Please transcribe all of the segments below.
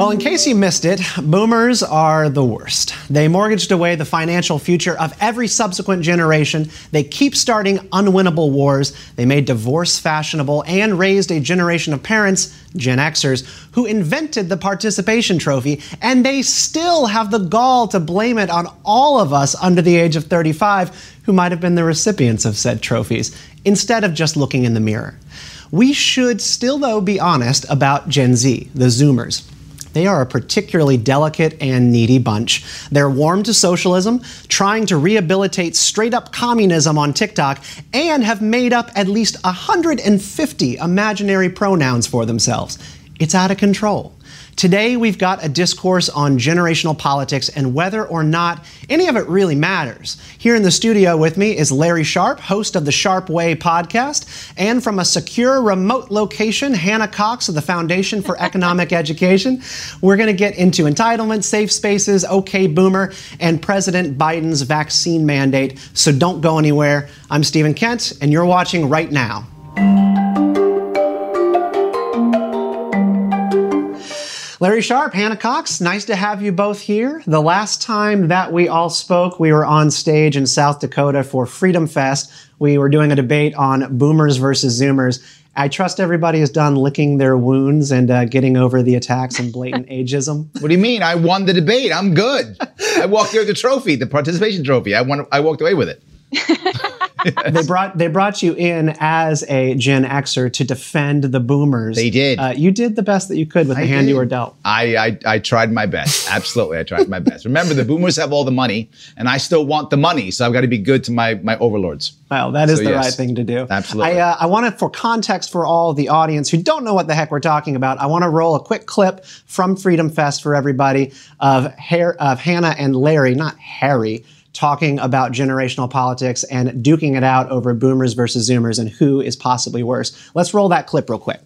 Well, in case you missed it, boomers are the worst. They mortgaged away the financial future of every subsequent generation. They keep starting unwinnable wars. They made divorce fashionable and raised a generation of parents, Gen Xers, who invented the participation trophy. And they still have the gall to blame it on all of us under the age of 35 who might have been the recipients of said trophies, instead of just looking in the mirror. We should still, though, be honest about Gen Z, the Zoomers. They are a particularly delicate and needy bunch. They're warm to socialism, trying to rehabilitate straight up communism on TikTok, and have made up at least 150 imaginary pronouns for themselves. It's out of control. Today, we've got a discourse on generational politics and whether or not any of it really matters. Here in the studio with me is Larry Sharpe, host of the Sharpe Way podcast, and from a secure remote location, Hannah Cox of the Foundation for Economic Education. We're going to get into entitlement, safe spaces, OK Boomer, and President Biden's vaccine mandate. So don't go anywhere. I'm Stephen Kent, and you're watching right now. Larry Sharpe, Hannah Cox, nice to have you both here. The last time that we all spoke, we were on stage in South Dakota for Freedom Fest. We were doing a debate on boomers versus zoomers. I trust everybody is done licking their wounds and uh, getting over the attacks and blatant ageism. What do you mean? I won the debate. I'm good. I walked here with the trophy, the participation trophy. I won. I walked away with it. they brought they brought you in as a Gen Xer to defend the boomers. They did. Uh, you did the best that you could with I the hand did. you were dealt. I, I I tried my best. Absolutely, I tried my best. Remember, the boomers have all the money, and I still want the money, so I've got to be good to my my overlords. Well, that is so, the yes, right thing to do. Absolutely. I, uh, I wanted, for context for all the audience who don't know what the heck we're talking about, I want to roll a quick clip from Freedom Fest for everybody of, Her- of Hannah and Larry, not Harry, talking about generational politics and duking it out over boomers versus zoomers and who is possibly worse. Let's roll that clip real quick.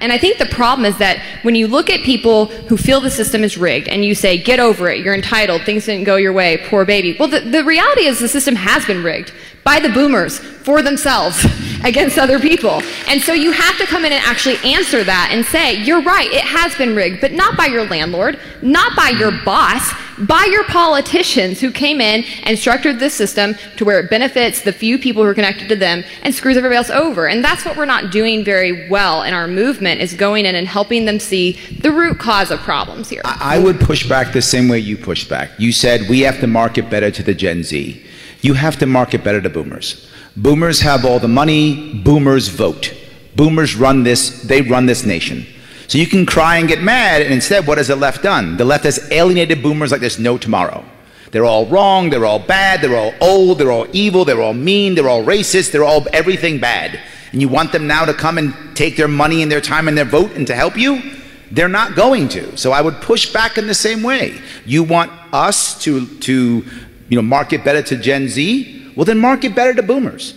And I think the problem is that when you look at people who feel the system is rigged and you say, get over it, you're entitled, things didn't go your way, poor baby. Well, the, the reality is the system has been rigged by the boomers for themselves against other people. And so you have to come in and actually answer that and say, you're right, it has been rigged, but not by your landlord, not by your boss, by your politicians who came in and structured this system to where it benefits the few people who are connected to them and screws everybody else over. And that's what we're not doing very well in our movement is going in and helping them see the root cause of problems here. I would push back the same way you pushed back. You said we have to market better to the Gen Z. You have to market better to boomers. Boomers have all the money, boomers vote. Boomers run this, they run this nation. So you can cry and get mad, and instead, what has the left done? The left has alienated boomers like there's no tomorrow. They're all wrong, they're all bad, they're all old, they're all evil, they're all mean, they're all racist, they're all everything bad. And you want them now to come and take their money and their time and their vote and to help you? They're not going to. So I would push back in the same way. You want us to, to you know, market better to Gen Z? Well, then market better to boomers.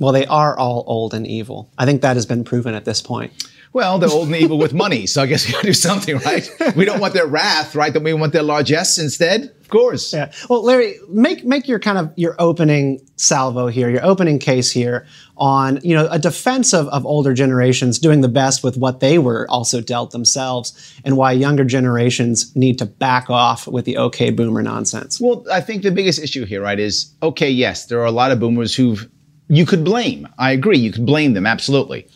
Well, they are all old and evil. I think that has been proven at this point. Well, they're old and evil with money, so I guess we gotta do something, right? We don't want their wrath, right? Then we want their largesse instead. Of course. Yeah. Well, Larry, make make your kind of your opening salvo here, your opening case here on you know a defense of, of older generations doing the best with what they were also dealt themselves, and why younger generations need to back off with the okay boomer nonsense. Well, I think the biggest issue here, right, is okay. Yes, there are a lot of boomers who've you could blame. I agree. You could blame them absolutely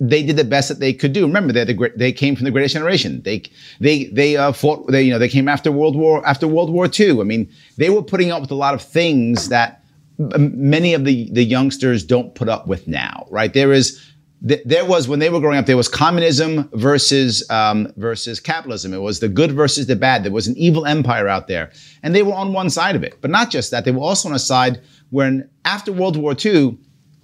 they did the best that they could do. Remember, they the, they came from the greatest generation. They they they uh, fought. They you know they came after World War after World War II. I mean, they were putting up with a lot of things that many of the the youngsters don't put up with now. Right? There is there was when they were growing up there was communism versus um, versus capitalism it was the good versus the bad there was an evil empire out there and they were on one side of it but not just that they were also on a side when after world war ii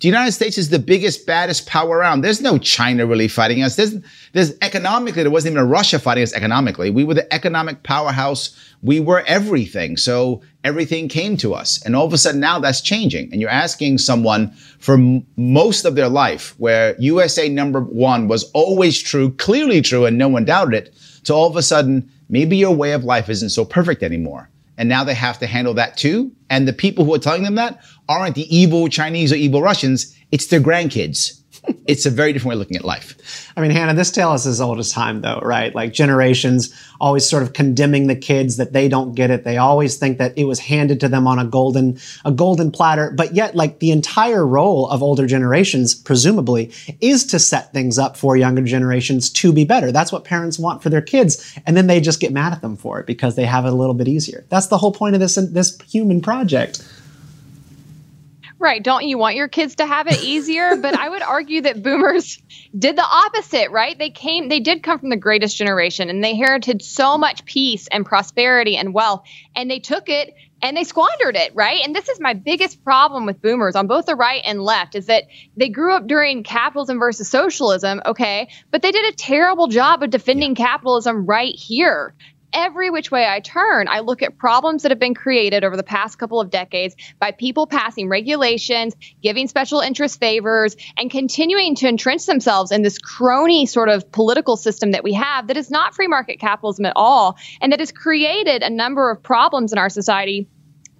the United States is the biggest, baddest power around. There's no China really fighting us. There's, there's economically, there wasn't even a Russia fighting us economically. We were the economic powerhouse. We were everything. So everything came to us. And all of a sudden now that's changing. And you're asking someone for m- most of their life where USA number one was always true, clearly true, and no one doubted it, to all of a sudden, maybe your way of life isn't so perfect anymore and now they have to handle that too. And the people who are telling them that aren't the evil Chinese or evil Russians, it's their grandkids. It's a very different way of looking at life. I mean, Hannah, this tale is as old as time, though, right? Like generations always sort of condemning the kids that they don't get it. They always think that it was handed to them on a golden, a golden platter. But yet, like the entire role of older generations, presumably, is to set things up for younger generations to be better. That's what parents want for their kids, and then they just get mad at them for it because they have it a little bit easier. That's the whole point of this this human project. Right. Don't you want your kids to have it easier? but I would argue that boomers did the opposite, right? They came, they did come from the greatest generation and they inherited so much peace and prosperity and wealth, and they took it and they squandered it, right? And this is my biggest problem with boomers on both the right and left is that they grew up during capitalism versus socialism, okay? But they did a terrible job of defending capitalism right here every which way I turn, I look at problems that have been created over the past couple of decades by people passing regulations, giving special interest favors, and continuing to entrench themselves in this crony sort of political system that we have that is not free market capitalism at all, and that has created a number of problems in our society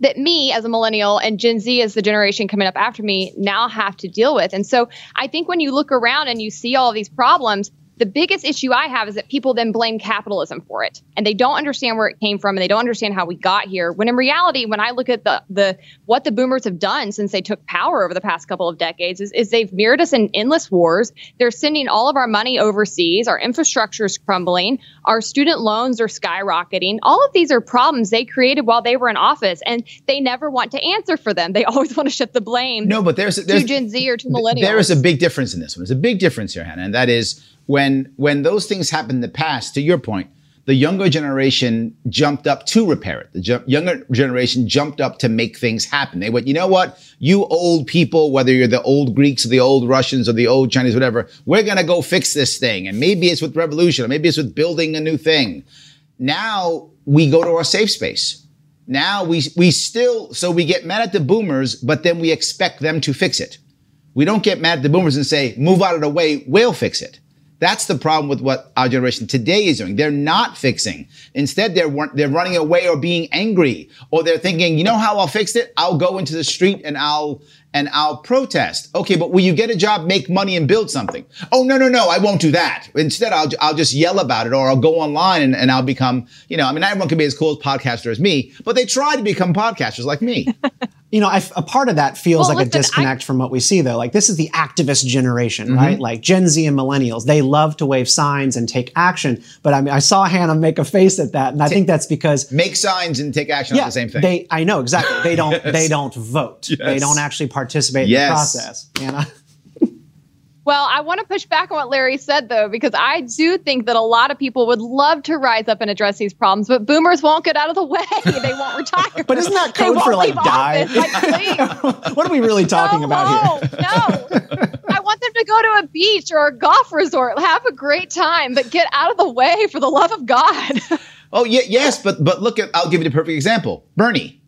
that me as a millennial and Gen Z as the generation coming up after me now have to deal with. And so I think when you look around and you see all these problems, the biggest issue I have is that people then blame capitalism for it, and they don't understand where it came from, and they don't understand how we got here. When in reality, when I look at the the what the boomers have done since they took power over the past couple of decades, is, is they've mirrored us in endless wars. They're sending all of our money overseas. Our infrastructure is crumbling. Our student loans are skyrocketing. All of these are problems they created while they were in office, and they never want to answer for them. They always want to shift the blame. No, but there's, there's to Gen Z or to millennials. There is a big difference in this one. There's a big difference here, Hannah, and that is when when those things happened in the past, to your point, the younger generation jumped up to repair it. The ju- younger generation jumped up to make things happen. They went, you know what? You old people, whether you're the old Greeks or the old Russians or the old Chinese, whatever, we're going to go fix this thing. And maybe it's with revolution or maybe it's with building a new thing. Now we go to our safe space. Now we, we still, so we get mad at the boomers, but then we expect them to fix it. We don't get mad at the boomers and say, move out of the way, we'll fix it. That's the problem with what our generation today is doing. They're not fixing. Instead, they're they're running away or being angry, or they're thinking, you know how I'll fix it? I'll go into the street and I'll and I'll protest. Okay, but will you get a job, make money, and build something? Oh no, no, no, I won't do that. Instead, I'll I'll just yell about it, or I'll go online and, and I'll become, you know, I mean, everyone can be as cool as podcaster as me, but they try to become podcasters like me. you know, I, a part of that feels well, like listen, a disconnect I, from what we see, though. Like, this is the activist generation, mm-hmm. right? Like Gen Z and millennials, they love to wave signs and take action. But I mean, I saw Hannah make a face at that, and I think that's because make signs and take action yeah, the same thing. They, I know exactly. They don't. yes. They don't vote. Yes. They don't actually participate yes. in the process. Hannah. Well, I want to push back on what Larry said, though, because I do think that a lot of people would love to rise up and address these problems, but boomers won't get out of the way. They won't retire. but isn't that code for like die? what are we really talking no, about here? no. I want them to go to a beach or a golf resort, have a great time, but get out of the way for the love of God. oh, yeah, yes, but but look at I'll give you the perfect example. Bernie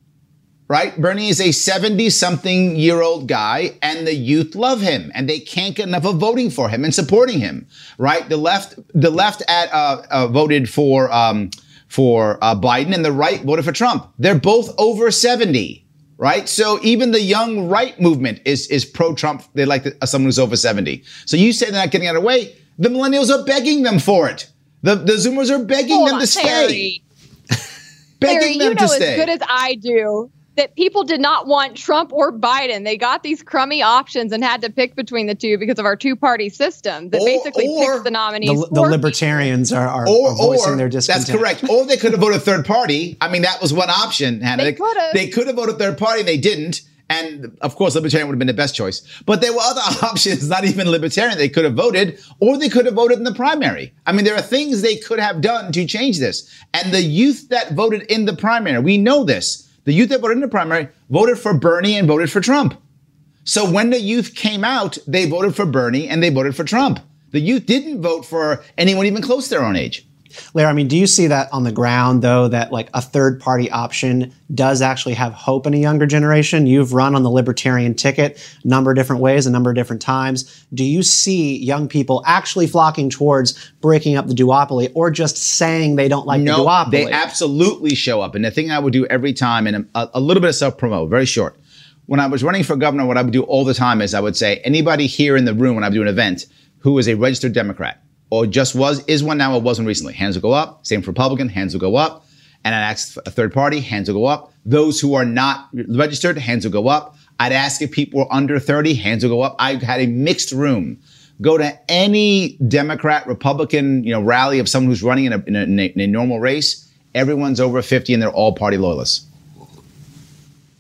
right? Bernie is a 70 something year old guy and the youth love him and they can't get enough of voting for him and supporting him, right? The left, the left at, uh, uh, voted for, um, for uh, Biden and the right voted for Trump. They're both over 70, right? So even the young right movement is, is pro Trump. They like the, uh, someone who's over 70. So you say they're not getting out of the way. The millennials are begging them for it. The, the Zoomers are begging Hold them on, to stay. begging Harry, them you know to stay. as good as I do that people did not want Trump or Biden. They got these crummy options and had to pick between the two because of our two party system that or, basically or picks the nominees. The, the libertarians are, are, or, are voicing their discontent. That's correct. or they could have voted third party. I mean, that was one option. Hannah. They could have. They could have voted third party. They didn't. And of course, libertarian would have been the best choice. But there were other options, not even libertarian. They could have voted, or they could have voted in the primary. I mean, there are things they could have done to change this. And the youth that voted in the primary, we know this the youth that voted in the primary voted for Bernie and voted for Trump. So when the youth came out, they voted for Bernie and they voted for Trump. The youth didn't vote for anyone even close to their own age. Larry, I mean, do you see that on the ground though, that like a third party option does actually have hope in a younger generation? You've run on the libertarian ticket a number of different ways, a number of different times. Do you see young people actually flocking towards breaking up the duopoly or just saying they don't like no, the duopoly? They absolutely show up. And the thing I would do every time, and a, a little bit of self promo, very short. when I was running for governor, what I would do all the time is I would say, anybody here in the room when I would do an event who is a registered Democrat or just was, is one now or wasn't recently, hands will go up. Same for Republican, hands will go up. And I'd ask a third party, hands will go up. Those who are not registered, hands will go up. I'd ask if people were under 30, hands will go up. I had a mixed room. Go to any Democrat, Republican, you know, rally of someone who's running in a, in a, in a normal race. Everyone's over 50 and they're all party loyalists.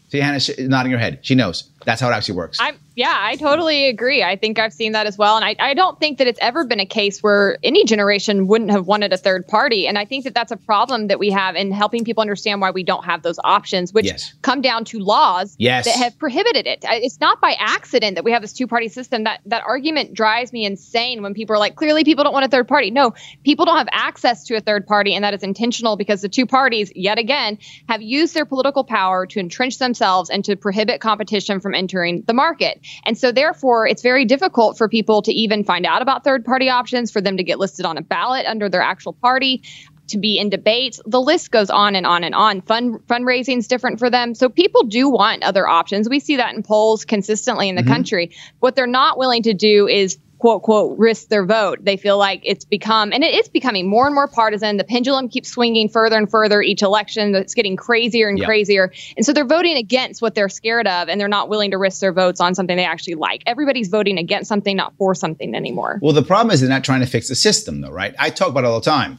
See, Hannah's nodding her head. She knows. That's how it actually works. I'm yeah, I totally agree. I think I've seen that as well. And I, I don't think that it's ever been a case where any generation wouldn't have wanted a third party. And I think that that's a problem that we have in helping people understand why we don't have those options, which Yes. come down to laws Yes. that have prohibited it. It's not by accident that we have this two party system. That, that argument drives me insane when people are like, clearly people don't want a third party. No, people don't have access to a third party. And that is intentional because the two parties, yet again, have used their political power to entrench themselves and to prohibit competition from entering the market. And so, therefore, it's very difficult for people to even find out about third party options, for them to get listed on a ballot under their actual party. To be in debates, the list goes on and on and on. Fund fundraising is different for them, so people do want other options. We see that in polls consistently in the mm-hmm. country. What they're not willing to do is quote quote risk their vote. They feel like it's become and it is becoming more and more partisan. The pendulum keeps swinging further and further each election. It's getting crazier and Yeah. crazier. And so they're voting against what they're scared of and they're not willing to risk their votes on something they actually like. Everybody's voting against something, not for something anymore. Well, the problem is they're not trying to fix the system, though, right? I talk about it all the time.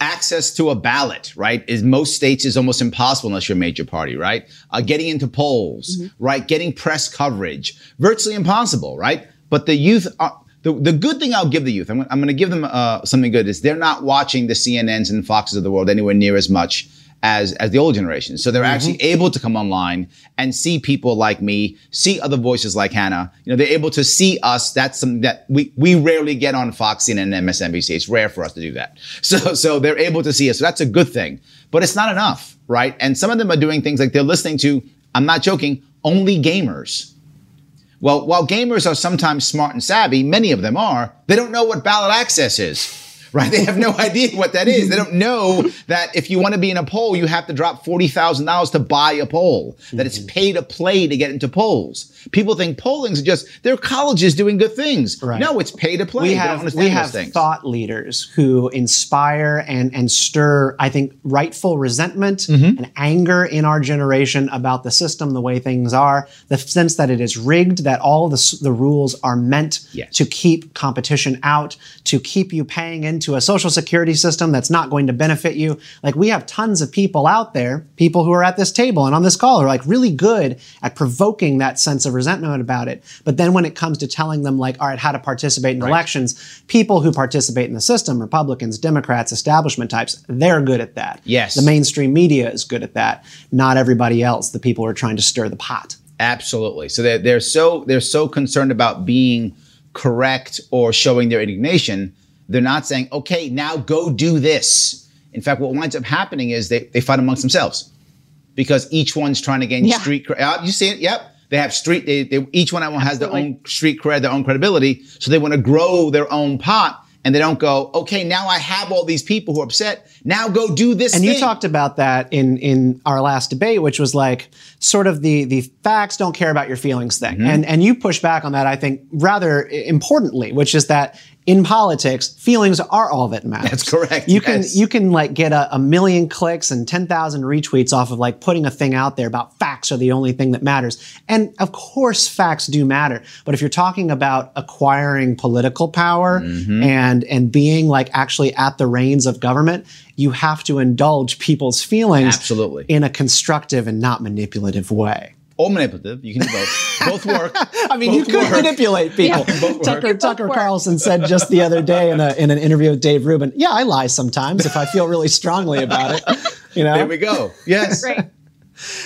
Access to a ballot, right, is most states is almost impossible unless you're a major party, right? Uh, getting into polls, right? Getting press coverage, virtually impossible, right? But the youth are. The, the good thing I'll give the youth, I'm, I'm going to give them uh, something good, is they're not watching the CNNs and Foxes of the world anywhere near as much as as the old generation. So they're actually able to come online and see people like me, see other voices like Hannah. You know, they're able to see us. That's something that we we rarely get on Fox, CNN, and MSNBC. It's rare for us to do that. So so they're able to see us. So that's a good thing. But it's not enough, right? And some of them are doing things like they're listening to. I'm not joking. Only gamers. Well, while gamers are sometimes smart and savvy, many of them are, they don't know what ballot access is. Right? They have no idea what that is. They don't know that if you want to be in a poll, you have to drop $40,000 to buy a poll, that it's pay to play to get into polls. People think pollings just, they're colleges doing good things. Right. No, it's pay to play. we have we have thought leaders who inspire and and stir I think rightful resentment Mm-hmm. and anger in our generation about the system the way things are the sense that it is rigged that all the the rules are meant Yes. to keep competition out to keep you paying into a social security system that's not going to benefit you like we have tons of people out there people who are at this table and on this call are like really good at provoking that sense of resentment about it but then when it comes to telling them like all right how to participate in elections people who participate in the system republicans democrats establishment types they're good at that Yes. the mainstream media is good at that not everybody else the people who are trying to stir the pot Absolutely. So they're, they're so they're so concerned about being correct or showing their indignation. They're not saying, okay, now go do this. In fact, what winds up happening is they, they fight amongst themselves because each one's trying to gain Yeah. street cred. Uh, you see it? Yep. They have street, they, they, each one has their own street cred, their own credibility. So they want to grow their own pot and they don't go, okay, now I have all these people who are upset. Now go do this And you talked about that in in our last debate, which was like sort of the the facts don't care about your feelings thing, Mm-hmm. and and you push back on that. I think rather importantly, which is that in politics, feelings are all that matters. That's correct, You can you can like get a, a million clicks and ten thousand retweets off of like putting a thing out there about facts are the only thing that matters, and of course facts do matter. But if you're talking about acquiring political power Mm-hmm. and and being like actually at the reins of government, you have to indulge people's feelings Absolutely. in a constructive and not manipulative way. Or manipulative. You can do both. both work. I mean, you could work. manipulate people. both work. Tucker, Tucker work. Carlson said just the other day in, a, in an interview with Dave Rubin, yeah, I lie sometimes if I feel really strongly about it. You know? There we go. Yes. Great.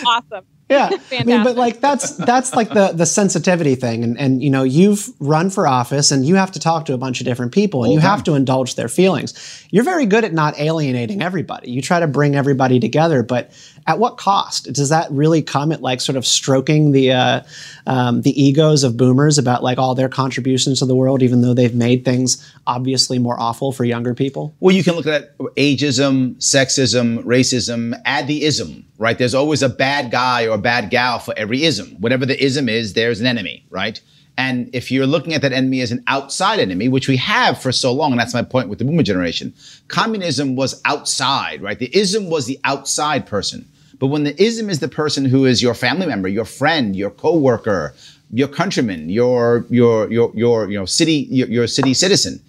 awesome. Yeah, I mean, but like that's that's like the the sensitivity thing, and and you know you've run for office, and you have to talk to a bunch of different people, and you have to indulge their feelings. You're very good at not alienating everybody. You try to bring everybody together, but at what cost? Does that really come at like sort of stroking the uh, um, the egos of boomers about like all their contributions to the world, even though they've made things obviously more awful for younger people? Well, you can look at ageism, sexism, racism, add the ism, right? There's always a bad guy or a bad gal for every ism. Whatever the ism is, there's an enemy, right? And if you're looking at that enemy as an outside enemy, which we have for so long, and that's my point with the boomer generation, communism was outside, right? The ism was the outside person. But when the ism is the person who is your family member, your friend, your coworker, your countryman, your your your your you know city your, your city citizen,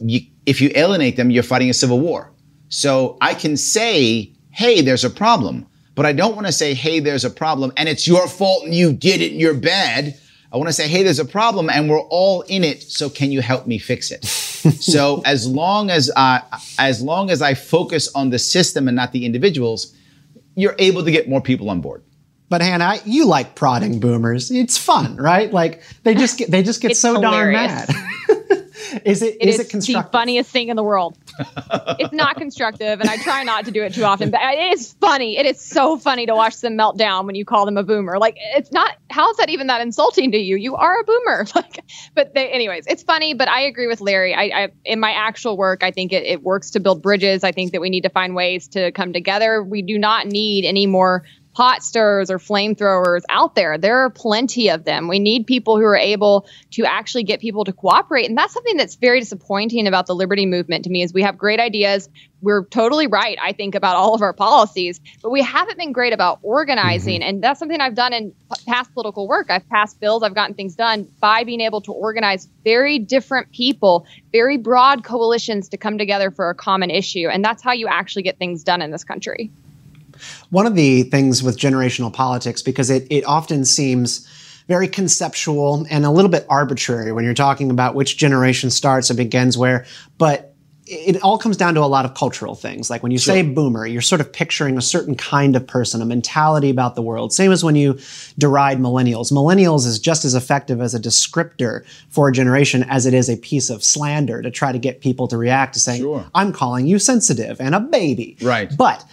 you, if you alienate them, you're fighting a civil war. So I can say, hey, there's a problem, but I don't want to say, hey, there's a problem, and it's your fault and you did it and you're bad. I want to say, hey, there's a problem and we're all in it. So can you help me fix it? so as long as I, as long as I focus on the system and not the individuals, you're able to get more people on board. But Hannah, you like prodding boomers. It's fun, right? Like they just get they just get so hilarious. darn mad. is it it is, is it constructive? the funniest thing in the world. it's not constructive, and I try not to do it too often. But it is funny. It is so funny to watch them melt down when you call them a boomer. Like it's not. How is that even that insulting to you? You are a boomer. Like, but they, anyways, it's funny. But I agree with Larry. I, I in my actual work, I think it, it works to build bridges. I think that we need to find ways to come together. We do not need any more pot stirrers or flamethrowers out there. There are plenty of them. We need people who are able to actually get people to cooperate. And that's something that's very disappointing about the liberty movement to me is we have great ideas. We're totally right, I think, about all of our policies, but we haven't been great about organizing. Mm-hmm. And that's something I've done in past political work. I've passed bills, I've gotten things done by being able to organize very different people, very broad coalitions to come together for a common issue. And that's how you actually get things done in this country. One of the things with generational politics, because it, it often seems very conceptual and a little bit arbitrary when you're talking about which generation starts and begins where, but it all comes down to a lot of cultural things. Like when you sure. say boomer, you're sort of picturing a certain kind of person, a mentality about the world. Same as when you deride millennials. Millennials is just as effective as a descriptor for a generation as it is a piece of slander to try to get people to react to saying, sure. I'm calling you sensitive and a baby. Right. But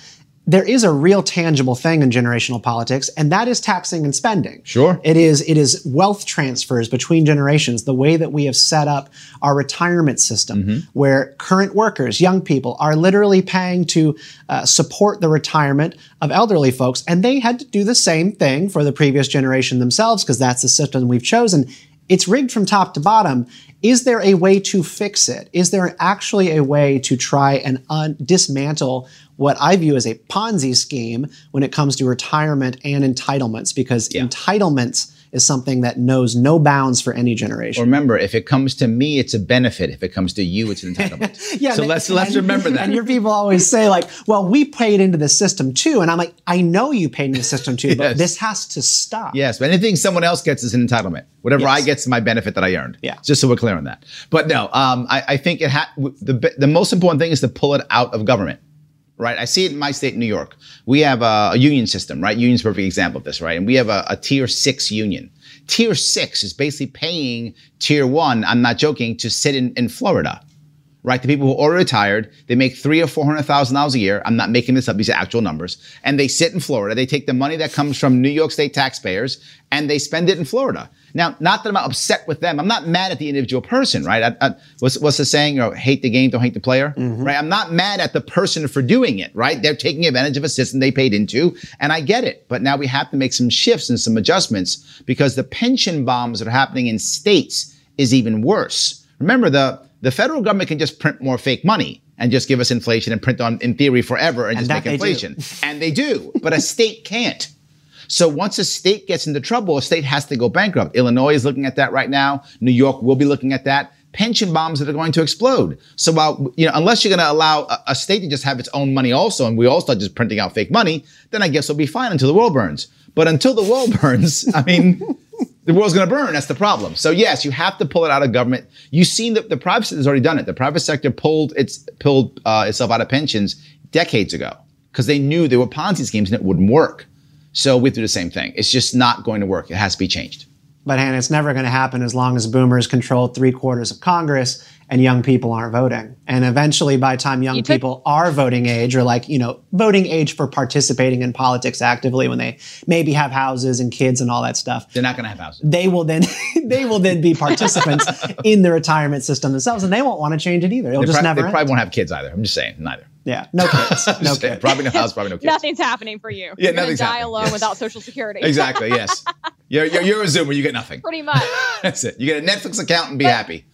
there is a real tangible thing in generational politics, and that is taxing and spending. Sure. It is, it is wealth transfers between generations, the way that we have set up our retirement system, mm-hmm. where current workers, young people, are literally paying to uh, support the retirement of elderly folks. And they had to do the same thing for the previous generation themselves, because that's the system we've chosen. It's rigged from top to bottom. Is there a way to fix it? Is there actually a way to try and un- dismantle what I view as a Ponzi scheme when it comes to retirement and entitlements? Because yeah. entitlements is something that knows no bounds for any generation. Remember, if it comes to me, it's a benefit. If it comes to you, it's an entitlement. yeah. So let's let's and, remember that. And your people always say like, "Well, we paid into the system too," and I'm like, "I know you paid into the system too, yes. but this has to stop." Yes, but anything someone else gets is an entitlement. Whatever yes. I get is my benefit that I earned. Yeah. Just so we're clear on that. But no, um, I, I think it ha- the the most important thing is to pull it out of government right? I see it in my state, New York. We have a, a union system, right? Union's a perfect example of this, right? And we have a, a, tier six union. Tier six is basically paying tier one, I'm not joking, to sit in, in Florida, right? The people who are retired, they make three or four hundred thousand dollars a year. I'm not making this up; these are actual numbers. And they sit in Florida. They take the money that comes from New York State taxpayers and they spend it in Florida. Now, not that I'm upset with them. I'm not mad at the individual person, right? I, I, what's, what's the saying? You know, hate the game, don't hate the player, mm-hmm. right? I'm not mad at the person for doing it, right? They're taking advantage of a system they paid into, and I get it. But now we have to make some shifts and some adjustments because the pension bombs that are happening in states is even worse. Remember, the, the federal government can just print more fake money and just give us inflation and print on, in theory, forever and, and just make inflation. and they do, but a state can't. So once a state gets into trouble, a state has to go bankrupt. Illinois is looking at that right now. New York will be looking at that. Pension bombs that are going to explode. So while, you know, unless you're going to allow a, a state to just have its own money also, and we all start just printing out fake money, then I guess we'll be fine until the world burns. But until the world burns, I mean, the world's going to burn. That's the problem. So yes, you have to pull it out of government. You've seen that the private sector has already done it. The private sector pulled its pulled uh, itself out of pensions decades ago because they knew there were Ponzi schemes and it wouldn't work. So we do the same thing. It's just not going to work. It has to be changed. But Hannah, it's never going to happen as long as boomers control three quarters of Congress and young people aren't voting. And eventually, by the time young took- people are voting age, or like, you know, voting age for participating in politics actively when they maybe have houses and kids and all that stuff, They're not going to have houses. they will then they will then be participants in the retirement system themselves, and they won't want to change it either. It'll They, just prob- never. they end. probably won't have kids either. I'm just saying, neither. Yeah, no kids, no Just saying, kids. Probably no house, probably no kids. Nothing's happening for you. Yeah, You're gonna nothing's die happening. alone Yes. without Social Security. Exactly. Yes. You're, you're, you're a Zoomer. You get nothing. Pretty much. That's it. You get a Netflix account and be happy.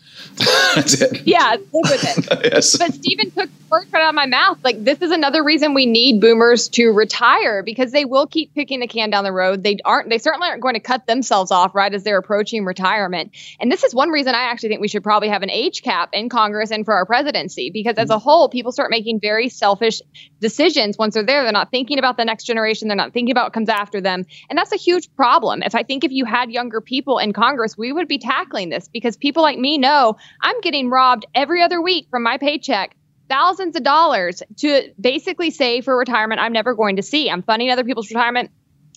That's it. Yeah, live with it. Yes. But Stephen took the words right out of my mouth. Like this is another reason we need boomers to retire because they will keep kicking the can down the road. They aren't. They certainly aren't going to cut themselves off right as they're approaching retirement. And this is one reason I actually think we should probably have an age cap in Congress and for our presidency because as a mm-hmm. whole, people start making very selfish decisions once they're there. They're not thinking about the next generation. They're not thinking about what comes after them, and that's a huge problem. If I think if you had younger people in Congress, we would be tackling this because people like me know I'm getting robbed every other week from my paycheck thousands of dollars to basically save for retirement I'm never going to see. I'm funding other people's retirement.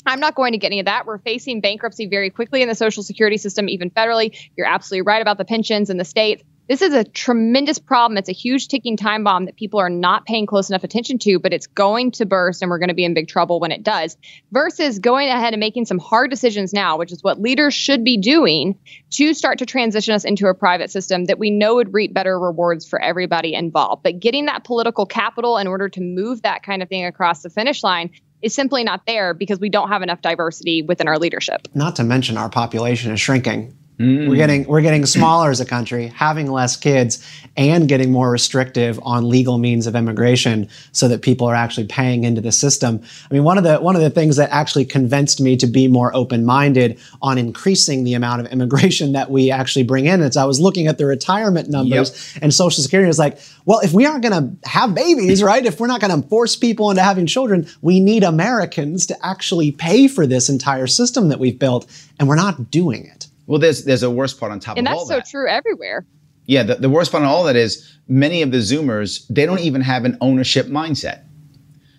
I'm not going to get any of that. We're facing bankruptcy very quickly in the social security system, even federally. You're absolutely right about the pensions in the states. This is a tremendous problem. It's a huge ticking time bomb that people are not paying close enough attention to, but it's going to burst and we're going to be in big trouble when it does. Versus going ahead and making some hard decisions now, which is what leaders should be doing to start to transition us into a private system that we know would reap better rewards for everybody involved. But getting that political capital in order to move that kind of thing across the finish line is simply not there because we don't have enough diversity within our leadership. Not to mention our population is shrinking. Mm. We're getting we're getting smaller as a country, having less kids, and getting more restrictive on legal means of immigration, so that people are actually paying into the system. I mean, one of the one of the things that actually convinced me to be more open minded on increasing the amount of immigration that we actually bring in is I was looking at the retirement numbers and Social Security is like, well, if we aren't going to have babies, right? If we're not going to force people into having children, we need Americans to actually pay for this entire system that we've built, and we're not doing it. Well, there's there's a worst part on top And of all so that. And that's so true everywhere. Yeah, the, the worst part of all that is many of the Zoomers, they don't even have an ownership mindset.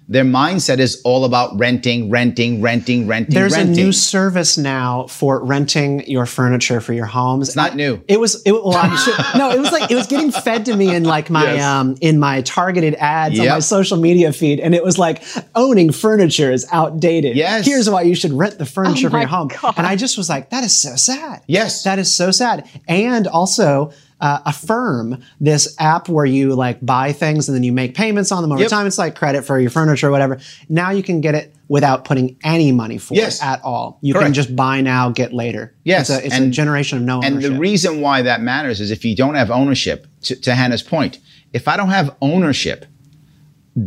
Their mindset is all about renting, renting, renting, renting, There's renting. a new service now for renting your furniture for your homes. it's not new. It was it, well, sure, no, it was like it was getting fed to me in like my Yes. um in my targeted ads on my social media feed, and it was like owning furniture is outdated. Yes. here's why you should rent the furniture Oh for your home. God. And I just was like, that is so sad. Yes. that is so sad. And also. Uh, Affirm, this app where you like buy things and then you make payments on them over Yep. time. It's like credit for your furniture or whatever. Now you can get it without putting any money for Yes. it at all. You can Correct. just buy now, get later. Yes, it's a, it's a and- generation of no And ownership. the reason why that matters is if you don't have ownership, to, to Hannah's point, if I don't have ownership,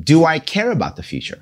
do I care about the future?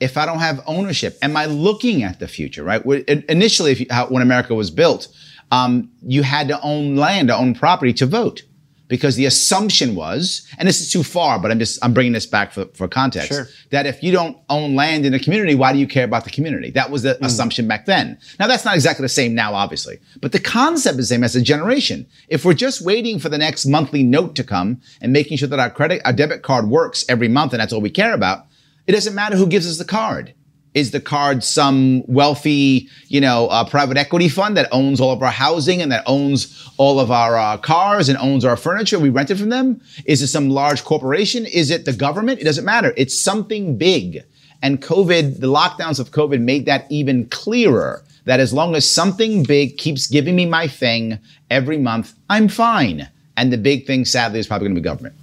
If I don't have ownership, am I looking at the future, right? Initially, if you, how, when America was built, um, you had to own land, to own property to vote. Because the assumption was, and this is too far, but I'm just I'm bringing this back for, for context. Sure. That if you don't own land in a community, why do you care about the community? That was the Mm. assumption back then. Now that's not exactly the same now, obviously, but the concept is the same as a generation. If we're just waiting for the next monthly note to come and making sure that our credit, our debit card works every month, and that's all we care about, it doesn't matter who gives us the card. Is the card some wealthy, you know, uh, private equity fund that owns all of our housing and that owns all of our uh, cars and owns our furniture? We rent it from them. Is it some large corporation? Is it the government? It doesn't matter. It's something big. And COVID, the lockdowns of COVID made that even clearer that as long as something big keeps giving me my thing every month, I'm fine. And the big thing, sadly, is probably going to be government.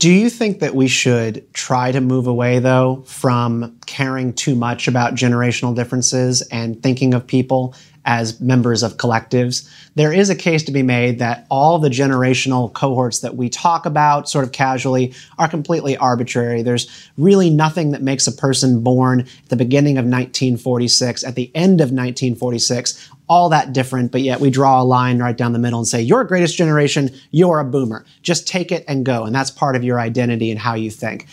Do you think that we should try to move away, though, from caring too much about generational differences and thinking of people as members of collectives? There is a case to be made that all the generational cohorts that we talk about sort of casually are completely arbitrary. There's really nothing that makes a person born at the beginning of 1946, at the end of 1946, all that different, but yet we draw a line right down the middle and say, You're greatest generation, you're a boomer. Just take it and go. And that's part of your identity and how you think.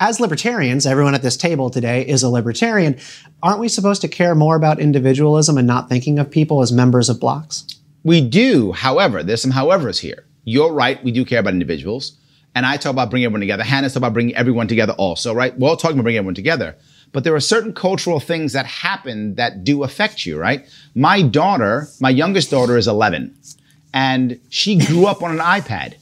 As libertarians, everyone at this table today is a libertarian. Aren't we supposed to care more about individualism and not thinking of people as members of blocks? We do, however, there's some howevers here. You're right, we do care about individuals. And I talk about bringing everyone together. Hannah's talk about bringing everyone together also, right? We're all talking about bringing everyone together. But there are certain cultural things that happen that do affect you, right? My daughter, my youngest daughter is 11. and she grew up on an iPad.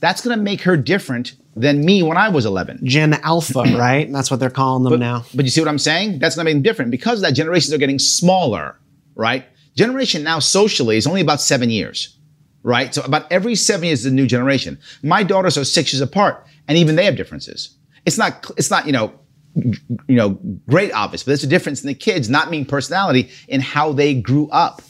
That's going to make her different than me when I was 11. Gen Alpha, right? That's what they're calling them But, now. but you see what I'm saying? That's going to make them different because of that generations are getting smaller, right? Generation now socially is only about seven years, right? So about every seven years is a new generation. My daughters are six years apart, and even they have differences. It's not, it's not, you know, you know, great obvious, but there's a difference in the kids not mean personality in how they grew up,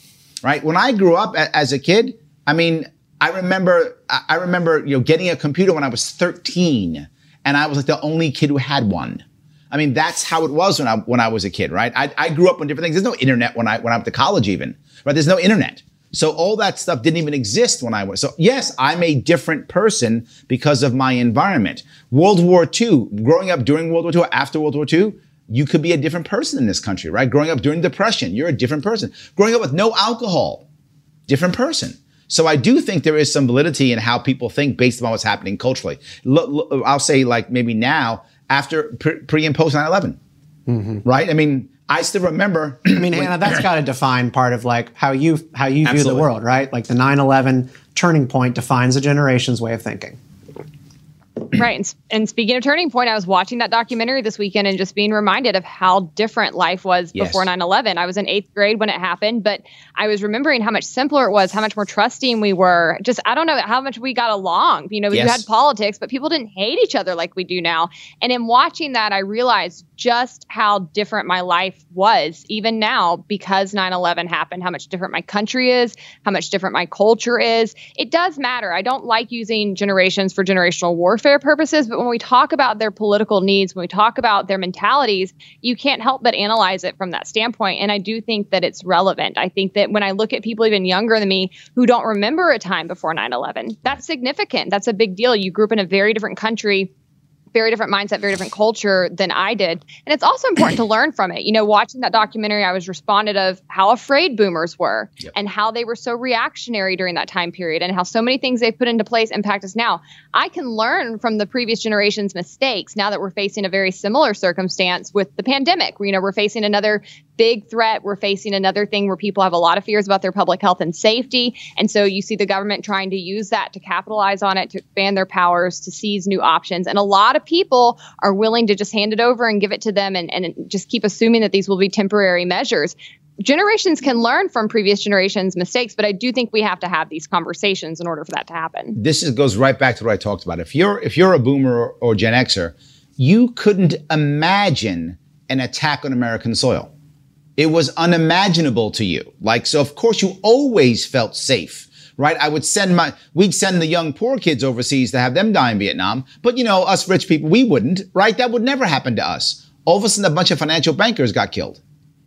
right? When I grew up a- as a kid, I mean, I remember, I remember, you know, getting a computer when I was 13, and I was like the only kid who had one. I mean, that's how it was when I when I was a kid, right? I, I grew up on different things. There's no internet when I when I went to college, even right. There's no internet, so all that stuff didn't even exist when I was. So yes, I'm a different person because of my environment. World War II, growing up during World War II, after World War II, you could be a different person in this country, right? Growing up during Depression, you're a different person. Growing up with no alcohol, different person. So I do think there is some validity in how people think based on what's happening culturally. I'll say like maybe now after pre, pre and post 9/11, mm-hmm. right? I mean, I still remember. I mean, Hannah, that's got to define part of like how you how you view the world, right? Like the 9/11 turning point defines a generation's way of thinking. Right. And, and speaking of Turning Point, I was watching that documentary this weekend and just being reminded of how different life was Yes. before 9 11. I was in eighth grade when it happened, but I was remembering how much simpler it was, how much more trusting we were. Just, I don't know how much we got along. You know, you Yes. had politics, but people didn't hate each other like we do now. And in watching that, I realized just how different my life was, even now, because 9 11 happened, how much different my country is, how much different my culture is. It does matter. I don't like using generations for generational warfare purposes, but when we talk about their political needs, when we talk about their mentalities, you can't help but analyze it from that standpoint. And I do think that it's relevant. I think that when I look at people even younger than me who don't remember a time before 9 11, that's significant. That's a big deal. You grew up in a very different country very different mindset, very different culture than I did. And it's also important to learn from it. You know, watching that documentary, I was responded of how afraid boomers were and how they were so reactionary during that time period and how so many things they've put into place impact us now. I can learn from the previous generation's mistakes now that we're facing a very similar circumstance with the pandemic. You know, we're facing another big threat. We're facing another thing where people have a lot of fears about their public health and safety. And so you see the government trying to use that to capitalize on it, to expand their powers, to seize new options. And a lot of people are willing to just hand it over and give it to them and, and just keep assuming that these will be temporary measures. Generations can learn from previous generations' mistakes, but I do think we have to have these conversations in order for that to happen. this is, goes right back to what I talked about. If you're if you're a boomer or, or Gen Xer, you couldn't imagine an attack on American soil. It was unimaginable to you. Like so, of course, you always felt safe, right? I would send my we'd send the young poor kids overseas to have them die in Vietnam, but you know, us rich people, we wouldn't, right? That would never happen to us. All of a sudden, a bunch of financial bankers got killed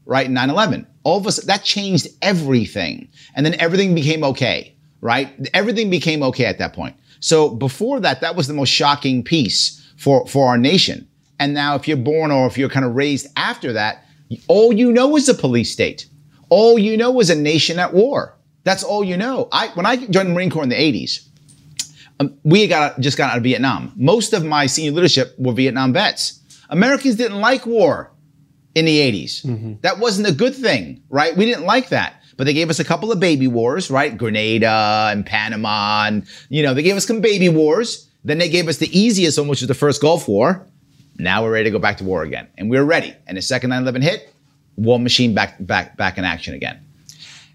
right? In 9-11. All of a sudden, that changed everything. And then everything became okay, right? Everything became okay at that point. So before that, that was the most shocking piece for, for our nation. And now if you're born or if you're kind of raised after that, all you know is a police state. All you know is a nation at war. That's all you know. I, when I joined the Marine Corps in the 80s, um, we got just got out of Vietnam. Most of my senior leadership were Vietnam vets. Americans didn't like war in the 80s. That wasn't a good thing, right? We didn't like that. But they gave us a couple of baby wars, right? Grenada and Panama, and you know, they gave us some baby wars. Then they gave us the easiest one, which was the first Gulf War. Now we're ready to go back to war again. And we're ready. And the second 9-11 hit, war machine back back back in action again.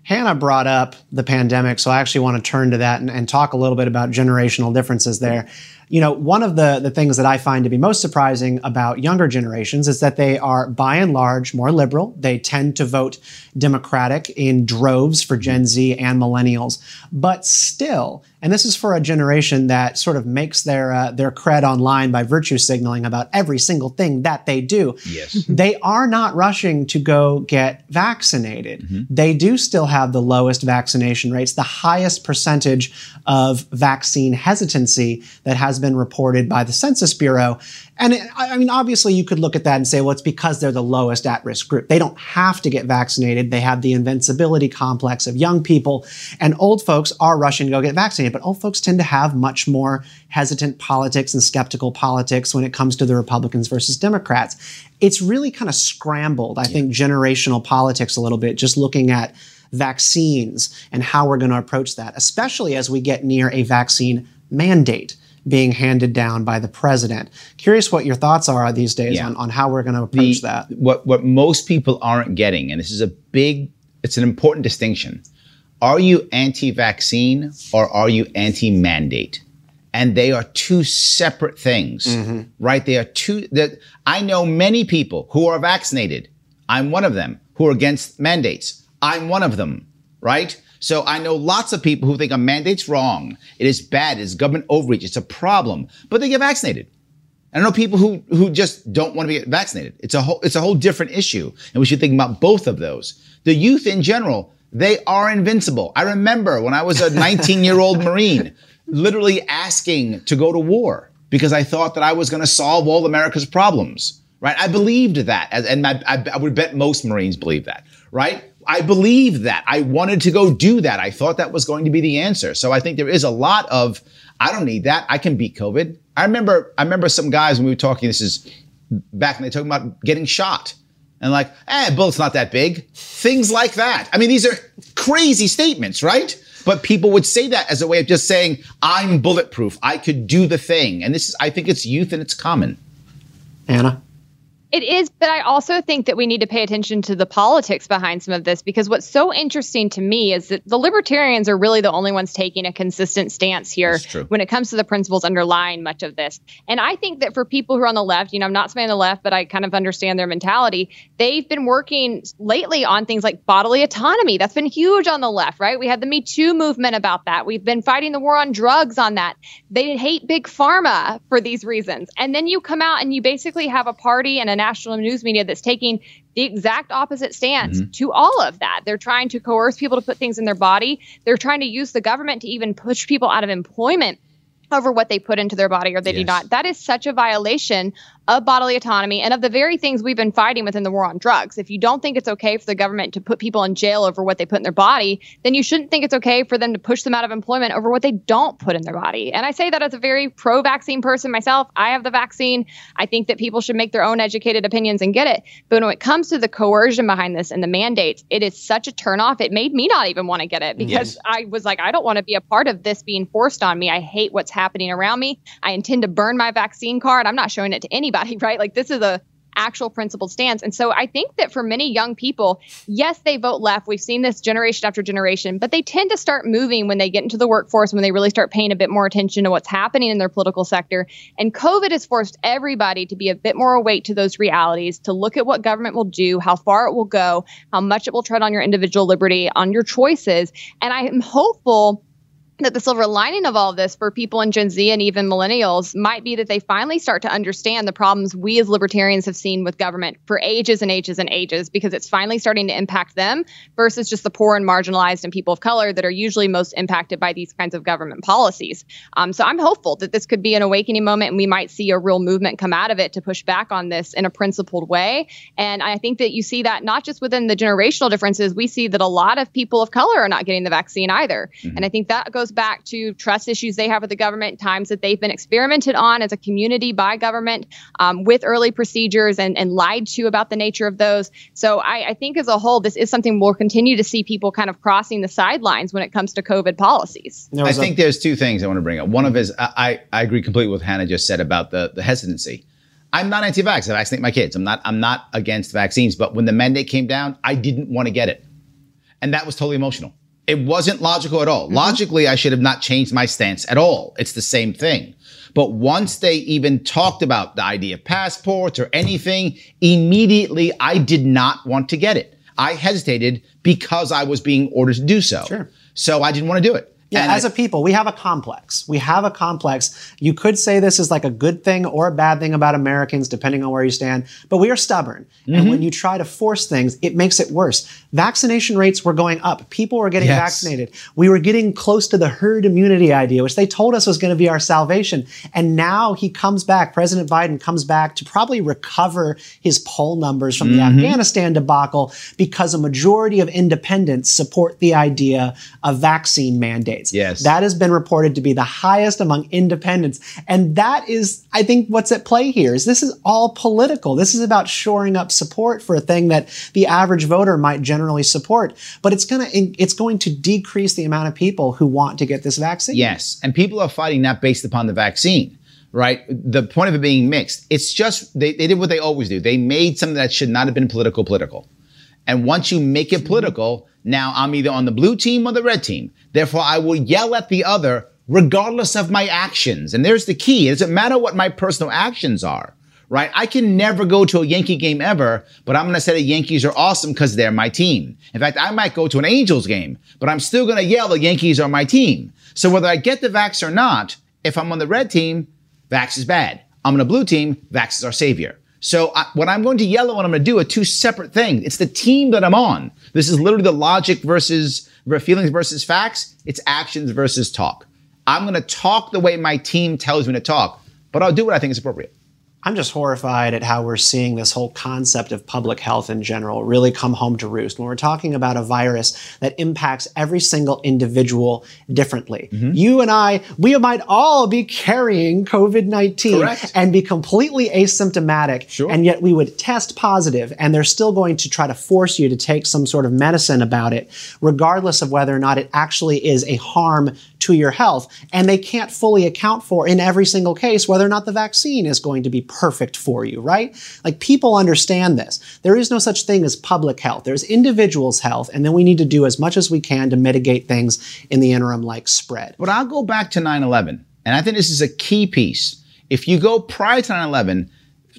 Hannah brought up the pandemic, so I actually want to turn to that and, and talk a little bit about generational differences there. You know, one of the, the things that I find to be most surprising about younger generations is that they are, by and large, more liberal. They tend to vote Democratic in droves for Gen Z and millennials. But still, and this is for a generation that sort of makes their uh, their cred online by virtue signaling about every single thing that they do. Yes. they are not rushing to go get vaccinated. They do still have the lowest vaccination rates, the highest percentage of vaccine hesitancy that has been reported by the Census Bureau. And it, I I mean, obviously, you could look at that and say, well, it's because they're the lowest at risk group. They don't have to get vaccinated. They have the invincibility complex of young people, and old folks are rushing to go get vaccinated. But old folks tend to have much more hesitant politics and skeptical politics when it comes to the Republicans versus Democrats. It's really kind of scrambled, I think, generational politics a little bit, just looking at vaccines and how we're going to approach that, especially as we get near a vaccine mandate being handed down by the president. Curious what your thoughts are these days Yeah. on, on how we're going to approach the- that. What what most people aren't getting, and this is a big, it's an important distinction. Are you anti-vaccine or are you anti-mandate? And they are two separate things, mm-hmm. right? They are two that I know many people who are vaccinated. I'm one of them who are against mandates. I'm one of them, right? So I know lots of people who think a mandate's wrong. It is bad. It's government overreach. It's a problem, but they get vaccinated. I know people who who just don't want to be vaccinated. It's a whole it's a whole different issue, and we should think about both of those. The youth in general, they are invincible. I remember when I was a 19 year old Marine, literally asking to go to war because I thought that I was going to solve all America's problems. Right? I believed that, as, and I, I, I would bet most Marines believe that. Right? I believed that. I wanted to go do that. I thought that was going to be the answer. So I think there is a lot of I don't need that. I can beat COVID. I remember I remember some guys when we were talking. This is back when they talking about getting shot and like, eh, bullet's not that big. Things like that. I mean, these are crazy statements, right? But people would say that as a way of just saying, I'm bulletproof. I could do the thing. And this is, I think it's youth and it's common. Hannah? It is, but I also think that we need to pay attention to the politics behind some of this because what's so interesting to me is that the libertarians are really the only ones taking a consistent stance here when it comes to the principles underlying much of this. And I think that for people who are on the left, you know, I'm not on the left, but I kind of understand their mentality. They've been working lately on things like bodily autonomy. That's been huge on the left, right? We had the Me Too movement about that. We've been fighting the war on drugs on that. They hate big pharma for these reasons. And then you come out and you basically have a party and a national news media that's taking the exact opposite stance mm-hmm. to all of that. They're trying to coerce people to put things in their body. They're trying to use the government to even push people out of employment over what they put into their body or they do not. That is such a violation of bodily autonomy and of the very things we've been fighting within the war on drugs. If you don't think it's okay for the government to put people in jail over what they put in their body, then you shouldn't think it's okay for them to push them out of employment over what they don't put in their body. And I say that as a very pro vaccine person myself. I have the vaccine. I think that people should make their own educated opinions and get it. But when it comes to the coercion behind this and the mandates, it is such a turnoff. It made me not even want to get it because I was like, I don't want to be a part of this being forced on me. I hate what's happening around me. I intend to burn my vaccine card. I'm not showing it to anybody, right? Like this is a actual principled stance. And so I think that for many young people, yes, they vote left. We've seen this generation after generation, but they tend to start moving when they get into the workforce, when they really start paying a bit more attention to what's happening in their political sector. And COVID has forced everybody to be a bit more awake to those realities, to look at what government will do, how far it will go, how much it will tread on your individual liberty, on your choices. And I am hopeful that the silver lining of all of this for people in Gen Z and even millennials might be that they finally start to understand the problems we as libertarians have seen with government for ages and ages and ages because it's finally starting to impact them versus just the poor and marginalized and people of color that are usually most impacted by these kinds of government policies. Um, so I'm hopeful that this could be an awakening moment and we might see a real movement come out of it to push back on this in a principled way. And I think that you see that not just within the generational differences, we see that a lot of people of color are not getting the vaccine either. And I think that goes back to trust issues they have with the government, times that they've been experimented on as a community by government um, with early procedures and, and lied to about the nature of those. So I, I think as a whole, this is something we'll continue to see people kind of crossing the sidelines when it comes to COVID policies. I think there's two things I want to bring up. One of is I, I I agree completely with Hannah just said about the, the hesitancy. I'm not anti-vax. I vaccinate my kids. I'm not I'm not against vaccines. But when the mandate came down, I didn't want to get it, and that was totally emotional. It wasn't logical at all. Mm-hmm. Logically, I should have not changed my stance at all. It's the same thing. But once they even talked about the idea of passports or anything, immediately I did not want to get it. I hesitated because I was being ordered to do so. Sure. So I didn't want to do it. Yeah, And as I- a people, we have a complex. We have a complex. You could say this is like a good thing or a bad thing about Americans, depending on where you stand, but we are stubborn. Mm-hmm. And when you try to force things, it makes it worse. Vaccination rates were going up. People were getting Yes. vaccinated. We were getting close to the herd immunity idea, which they told us was going to be our salvation. And now he comes back, President Biden comes back to probably recover his poll numbers from the Mm-hmm. Afghanistan debacle because a majority of independents support the idea of vaccine mandates. States. Yes. That has been reported to be the highest among independents. And that is, I think, what's at play here is this is all political. This is about shoring up support for a thing that the average voter might generally support. But it's gonna it's going to decrease the amount of people who want to get this vaccine. Yes. And people are fighting not based upon the vaccine right? The point of it being mixed, it's just they, they did what they always do. They made something that should not have been political political. And once you make it mm-hmm. political, now I'm either on the blue team or the red team. Therefore, I will yell at the other regardless of my actions. And there's the key. It doesn't matter what my personal actions are, right? I can never go to a Yankee game ever, but I'm going to say the Yankees are awesome because they're my team. In fact, I might go to an Angels game, but I'm still going to yell the Yankees are my team. So whether I get the vax or not, if I'm on the red team, vax is bad. I'm on a blue team, vax is our savior. So I, what I'm going to yell and what I'm going to do are two separate things. It's the team that I'm on. This is literally the logic versus feelings versus facts. It's actions versus talk. I'm going to talk the way my team tells me to talk, but I'll do what I think is appropriate. I'm just horrified at how we're seeing this whole concept of public health in general really come home to roost when we're talking about a virus that impacts every single individual differently. Mm-hmm. You and I, we might all be carrying COVID 19 and be completely asymptomatic, sure. and yet we would test positive, and they're still going to try to force you to take some sort of medicine about it, regardless of whether or not it actually is a harm to your health. And they can't fully account for in every single case whether or not the vaccine is going to be perfect for you, right? Like people understand this. There is no such thing as public health. There's individuals' health, and then we need to do as much as we can to mitigate things in the interim like spread. But I'll go back to 9 11, and I think this is a key piece. If you go prior to 9 11,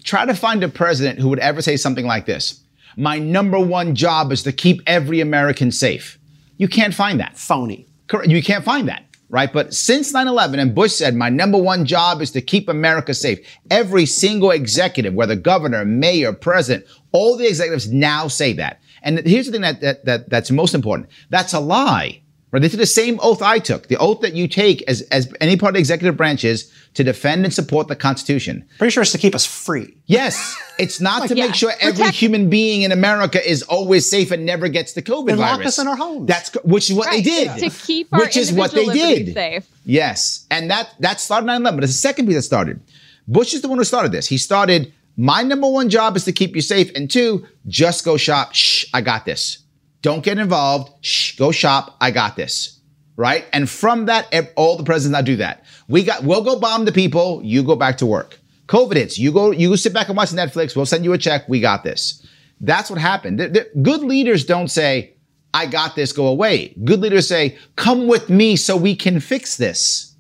try to find a president who would ever say something like this My number one job is to keep every American safe. You can't find that. Phony. Correct. You can't find that right? But since 9-11, and Bush said, my number one job is to keep America safe. Every single executive, whether governor, mayor, president, all the executives now say that. And here's the thing that, that, that that's most important. That's a lie. Right? This is the same oath I took. The oath that you take as, as any part of the executive branch is to defend and support the Constitution. Pretty sure it's to keep us free. Yes. It's not to yeah. make sure every Protect. human being in America is always safe and never gets the COVID and virus. lock us in our homes. That's which is what right. they did. To keep our which is what they did. Safe. Yes. And that that started 9-11. But it's the second piece that started. Bush is the one who started this. He started my number one job is to keep you safe. And two, just go shop. Shh, I got this. Don't get involved. Shh, go shop. I got this right? And from that, all the presidents now do that. We got, we'll go bomb the people. You go back to work. COVID hits. You go, you sit back and watch Netflix. We'll send you a check. We got this. That's what happened. The, the, good leaders don't say, I got this, go away. Good leaders say, come with me so we can fix this.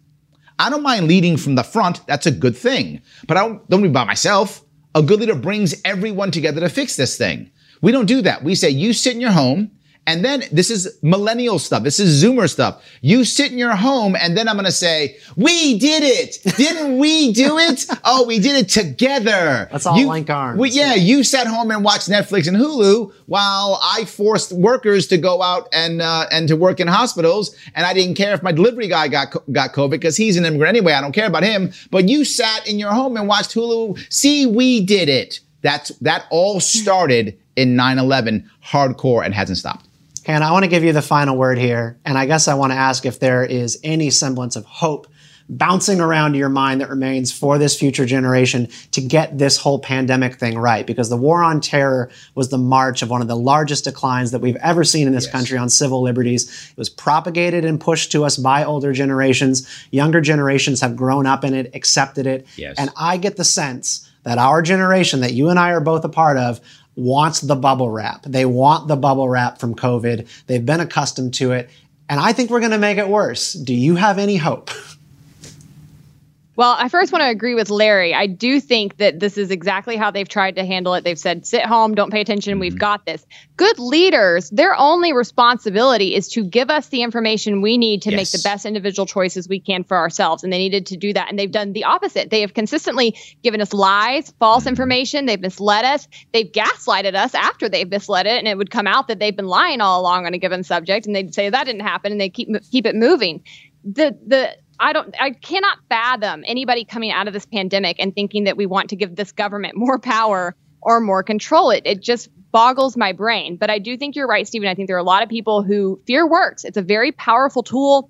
I don't mind leading from the front. That's a good thing. But I don't, don't be by myself. A good leader brings everyone together to fix this thing. We don't do that. We say, you sit in your home and then this is millennial stuff. This is Zoomer stuff. You sit in your home and then I'm going to say, we did it. Didn't we do it? Oh, we did it together. That's all you, like arms. We, yeah, you sat home and watched Netflix and Hulu while I forced workers to go out and, uh, and to work in hospitals. And I didn't care if my delivery guy got, got COVID because he's an immigrant anyway. I don't care about him. But you sat in your home and watched Hulu. See, we did it. That's, that all started in 9-11 hardcore and hasn't stopped. And I want to give you the final word here. And I guess I want to ask if there is any semblance of hope bouncing around your mind that remains for this future generation to get this whole pandemic thing right. Because the war on terror was the march of one of the largest declines that we've ever seen in this yes. country on civil liberties. It was propagated and pushed to us by older generations. Younger generations have grown up in it, accepted it. Yes. And I get the sense that our generation that you and I are both a part of wants the bubble wrap. They want the bubble wrap from COVID. They've been accustomed to it. And I think we're going to make it worse. Do you have any hope? Well, I first want to agree with Larry. I do think that this is exactly how they've tried to handle it. They've said, sit home, don't pay attention, mm-hmm. we've got this. Good leaders, their only responsibility is to give us the information we need to yes. make the best individual choices we can for ourselves. And they needed to do that. And they've done the opposite. They have consistently given us lies, false mm-hmm. information. They've misled us. They've gaslighted us after they've misled it. And it would come out that they've been lying all along on a given subject. And they'd say that didn't happen. And they keep, keep it moving. The, the, I don't I cannot fathom anybody coming out of this pandemic and thinking that we want to give this government more power or more control. It it just boggles my brain. But I do think you're right, Stephen. I think there are a lot of people who fear works. It's a very powerful tool.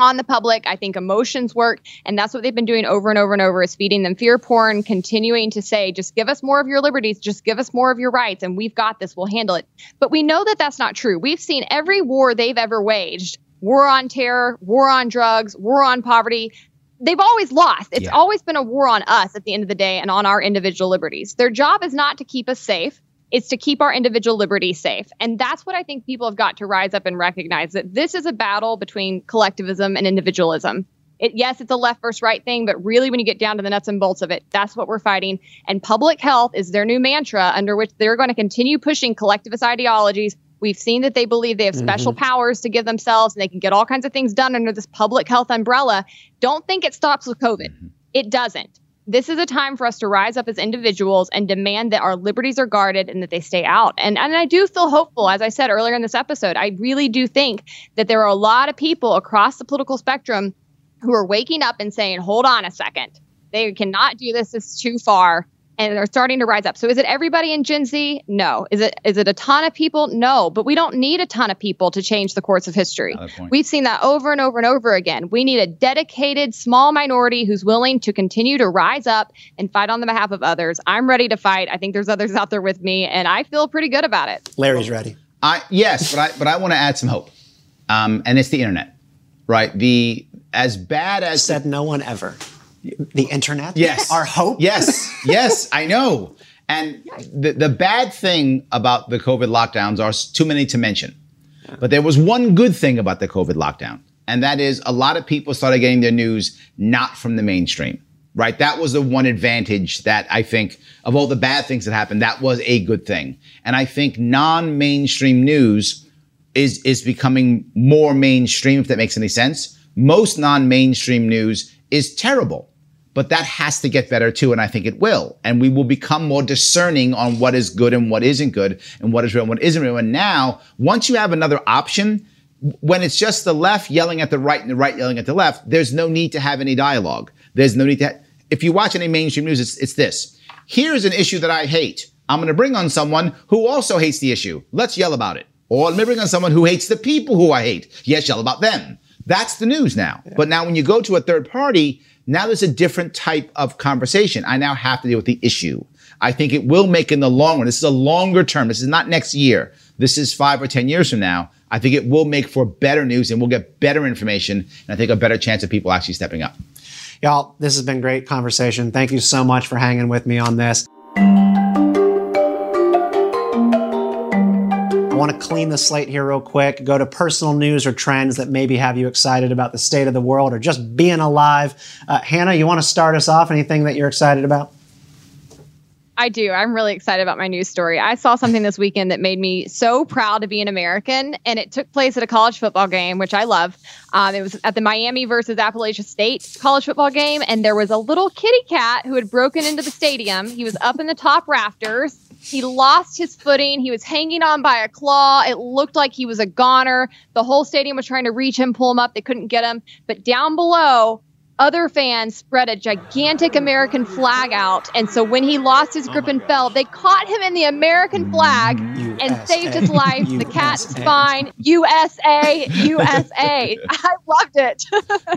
on the public. I think emotions work. And that's what they've been doing over and over and over is feeding them fear porn, continuing to say, just give us more of your liberties, just give us more of your rights, and we've got this, we'll handle it. But we know that that's not true. We've seen every war they've ever waged war on terror, war on drugs, war on poverty. They've always lost. It's Yeah. always been a war on us at the end of the day and on our individual liberties. Their job is not to keep us safe. It's to keep our individual liberty safe. And that's what I think people have got to rise up and recognize that this is a battle between collectivism and individualism. It, yes, it's a left versus right thing, but really, when you get down to the nuts and bolts of it, that's what we're fighting. And public health is their new mantra under which they're going to continue pushing collectivist ideologies. We've seen that they believe they have special mm-hmm. powers to give themselves and they can get all kinds of things done under this public health umbrella. Don't think it stops with COVID. Mm-hmm. It doesn't. This is a time for us to rise up as individuals and demand that our liberties are guarded and that they stay out. And, and I do feel hopeful, as I said earlier in this episode. I really do think that there are a lot of people across the political spectrum who are waking up and saying, hold on a second. They cannot do this. This is too far. And they're starting to rise up. So is it everybody in Gen Z? No. Is it is it a ton of people? No. But we don't need a ton of people to change the course of history. We've seen that over and over and over again. We need a dedicated small minority who's willing to continue to rise up and fight on the behalf of others. I'm ready to fight. I think there's others out there with me, and I feel pretty good about it. Larry's ready. I yes, but I but I want to add some hope, um, and it's the internet, right? The as bad as Said no one ever. The internet? Yes. Our hope? Yes, yes, I know. And the, the bad thing about the COVID lockdowns are too many to mention. But there was one good thing about the COVID lockdown, and that is a lot of people started getting their news not from the mainstream, right? That was the one advantage that I think of all the bad things that happened, that was a good thing. And I think non mainstream news is is becoming more mainstream if that makes any sense. Most non-mainstream news is terrible. But that has to get better too, and I think it will. And we will become more discerning on what is good and what isn't good, and what is real and what isn't real. And now, once you have another option, when it's just the left yelling at the right and the right yelling at the left, there's no need to have any dialogue. There's no need to. Ha- if you watch any mainstream news, it's, it's this. Here's an issue that I hate. I'm going to bring on someone who also hates the issue. Let's yell about it. Or let me bring on someone who hates the people who I hate. Yes, yell about them. That's the news now. But now when you go to a third party, now there's a different type of conversation. I now have to deal with the issue. I think it will make in the long run. This is a longer term. This is not next year. This is five or 10 years from now. I think it will make for better news and we'll get better information. And I think a better chance of people actually stepping up. Y'all, this has been great conversation. Thank you so much for hanging with me on this. Want to clean the slate here real quick. Go to personal news or trends that maybe have you excited about the state of the world or just being alive. Uh, Hannah, you want to start us off? Anything that you're excited about? I do. I'm really excited about my news story. I saw something this weekend that made me so proud to be an American, and it took place at a college football game, which I love. Um, it was at the Miami versus Appalachian State college football game, and there was a little kitty cat who had broken into the stadium. He was up in the top rafters. He lost his footing. He was hanging on by a claw. It looked like he was a goner. The whole stadium was trying to reach him, pull him up. They couldn't get him. But down below, other fans spread a gigantic American flag out. And so when he lost his oh grip and fell, they caught him in the American flag and saved his life. The cat's fine. USA, USA. I loved it.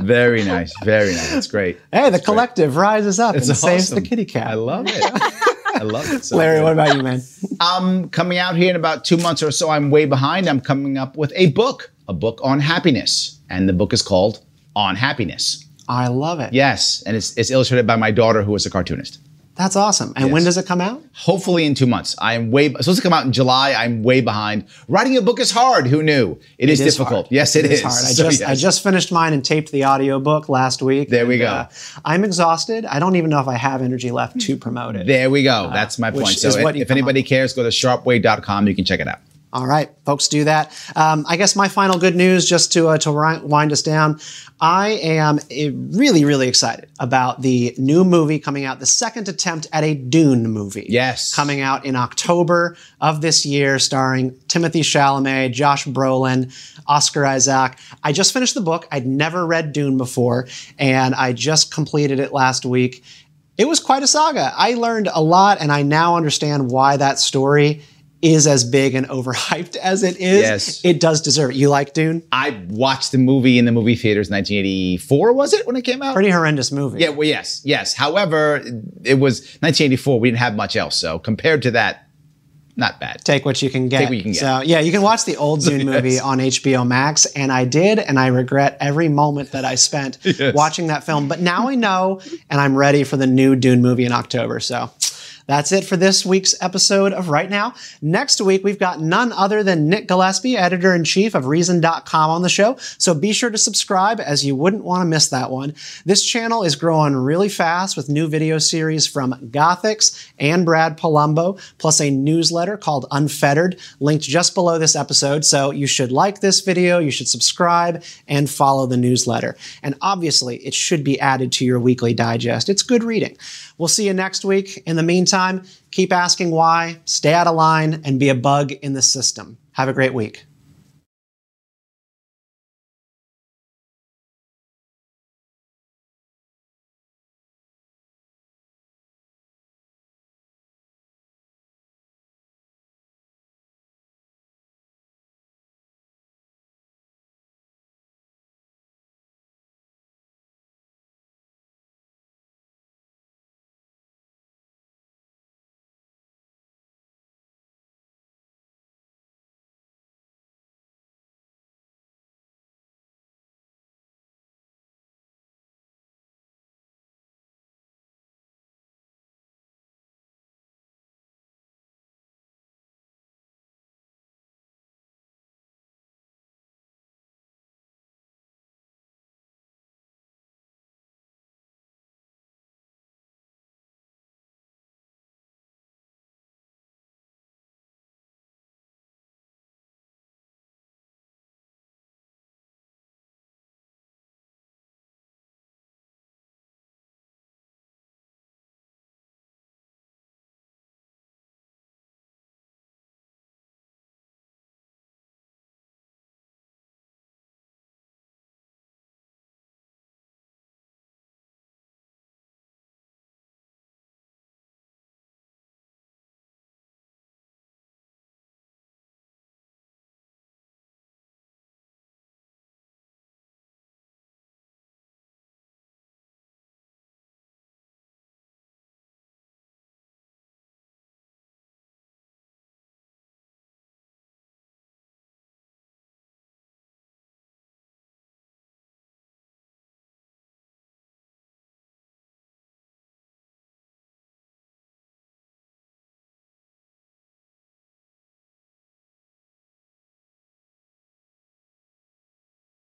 Very nice. Very nice. That's great. Hey, the collective rises up It's and saves the kitty cat. I love it. I love it. So Larry, good. what about you, man? I'm coming out here in about two months or so. I'm way behind. I'm coming up with a book, a book on happiness. And the book is called On Happiness. I love it. Yes. And it's, it's illustrated by my daughter, who is a cartoonist. That's awesome. And when does it come out? Hopefully in two months. I am way, supposed to come out in July. I'm way behind. Writing a book is hard. Who knew? it is, It is difficult. hard. Yes, it is. hard. I So, just I just finished mine and taped the audiobook last week. There we and, go. uh, I'm exhausted. I don't even know if I have energy left to promote it. There we go. That's my point. So if, if anybody cares, go to sharpeway.com. You can check it out. All right, folks, do that. Um, I guess my final good news, just to uh, to wind us down, I am uh, really really excited about the new movie coming out, the second attempt at a Dune movie. Yes. coming out in October of this year, starring Timothée Chalamet, Josh Brolin, Oscar Isaac. I just finished the book. I'd never read Dune before, and I just completed it last week. It was quite a saga. I learned a lot, and I now understand why that story is as big and overhyped as it is, Yes. it does deserve it. You like Dune? I watched the movie in the movie theaters 1984, was it when it came out? Pretty horrendous movie. Yeah, well, yes, yes. However, it was 1984. We didn't have much else, so compared to that, not bad. Take what you can get. Take what you can get. So yeah, you can watch the old Dune movie Yes. on HBO Max, and I did, and I regret every moment that I spent watching that film. But now I know, and I'm ready for the new Dune movie in October. So. That's it for this week's episode of Right Now. Next week, we've got none other than Nick Gillespie, editor in chief of Reason.com, on the show. So be sure to subscribe as you wouldn't want to miss that one. This channel is growing really fast with new video series from Gothics and Brad Polumbo, plus a newsletter called Unfettered, linked just below this episode. So you should like this video, you should subscribe, and follow the newsletter. And obviously, it should be added to your weekly digest. It's good reading. We'll see you next week. In the meantime, keep asking why, stay out of line, and be a bug in the system. Have a great week.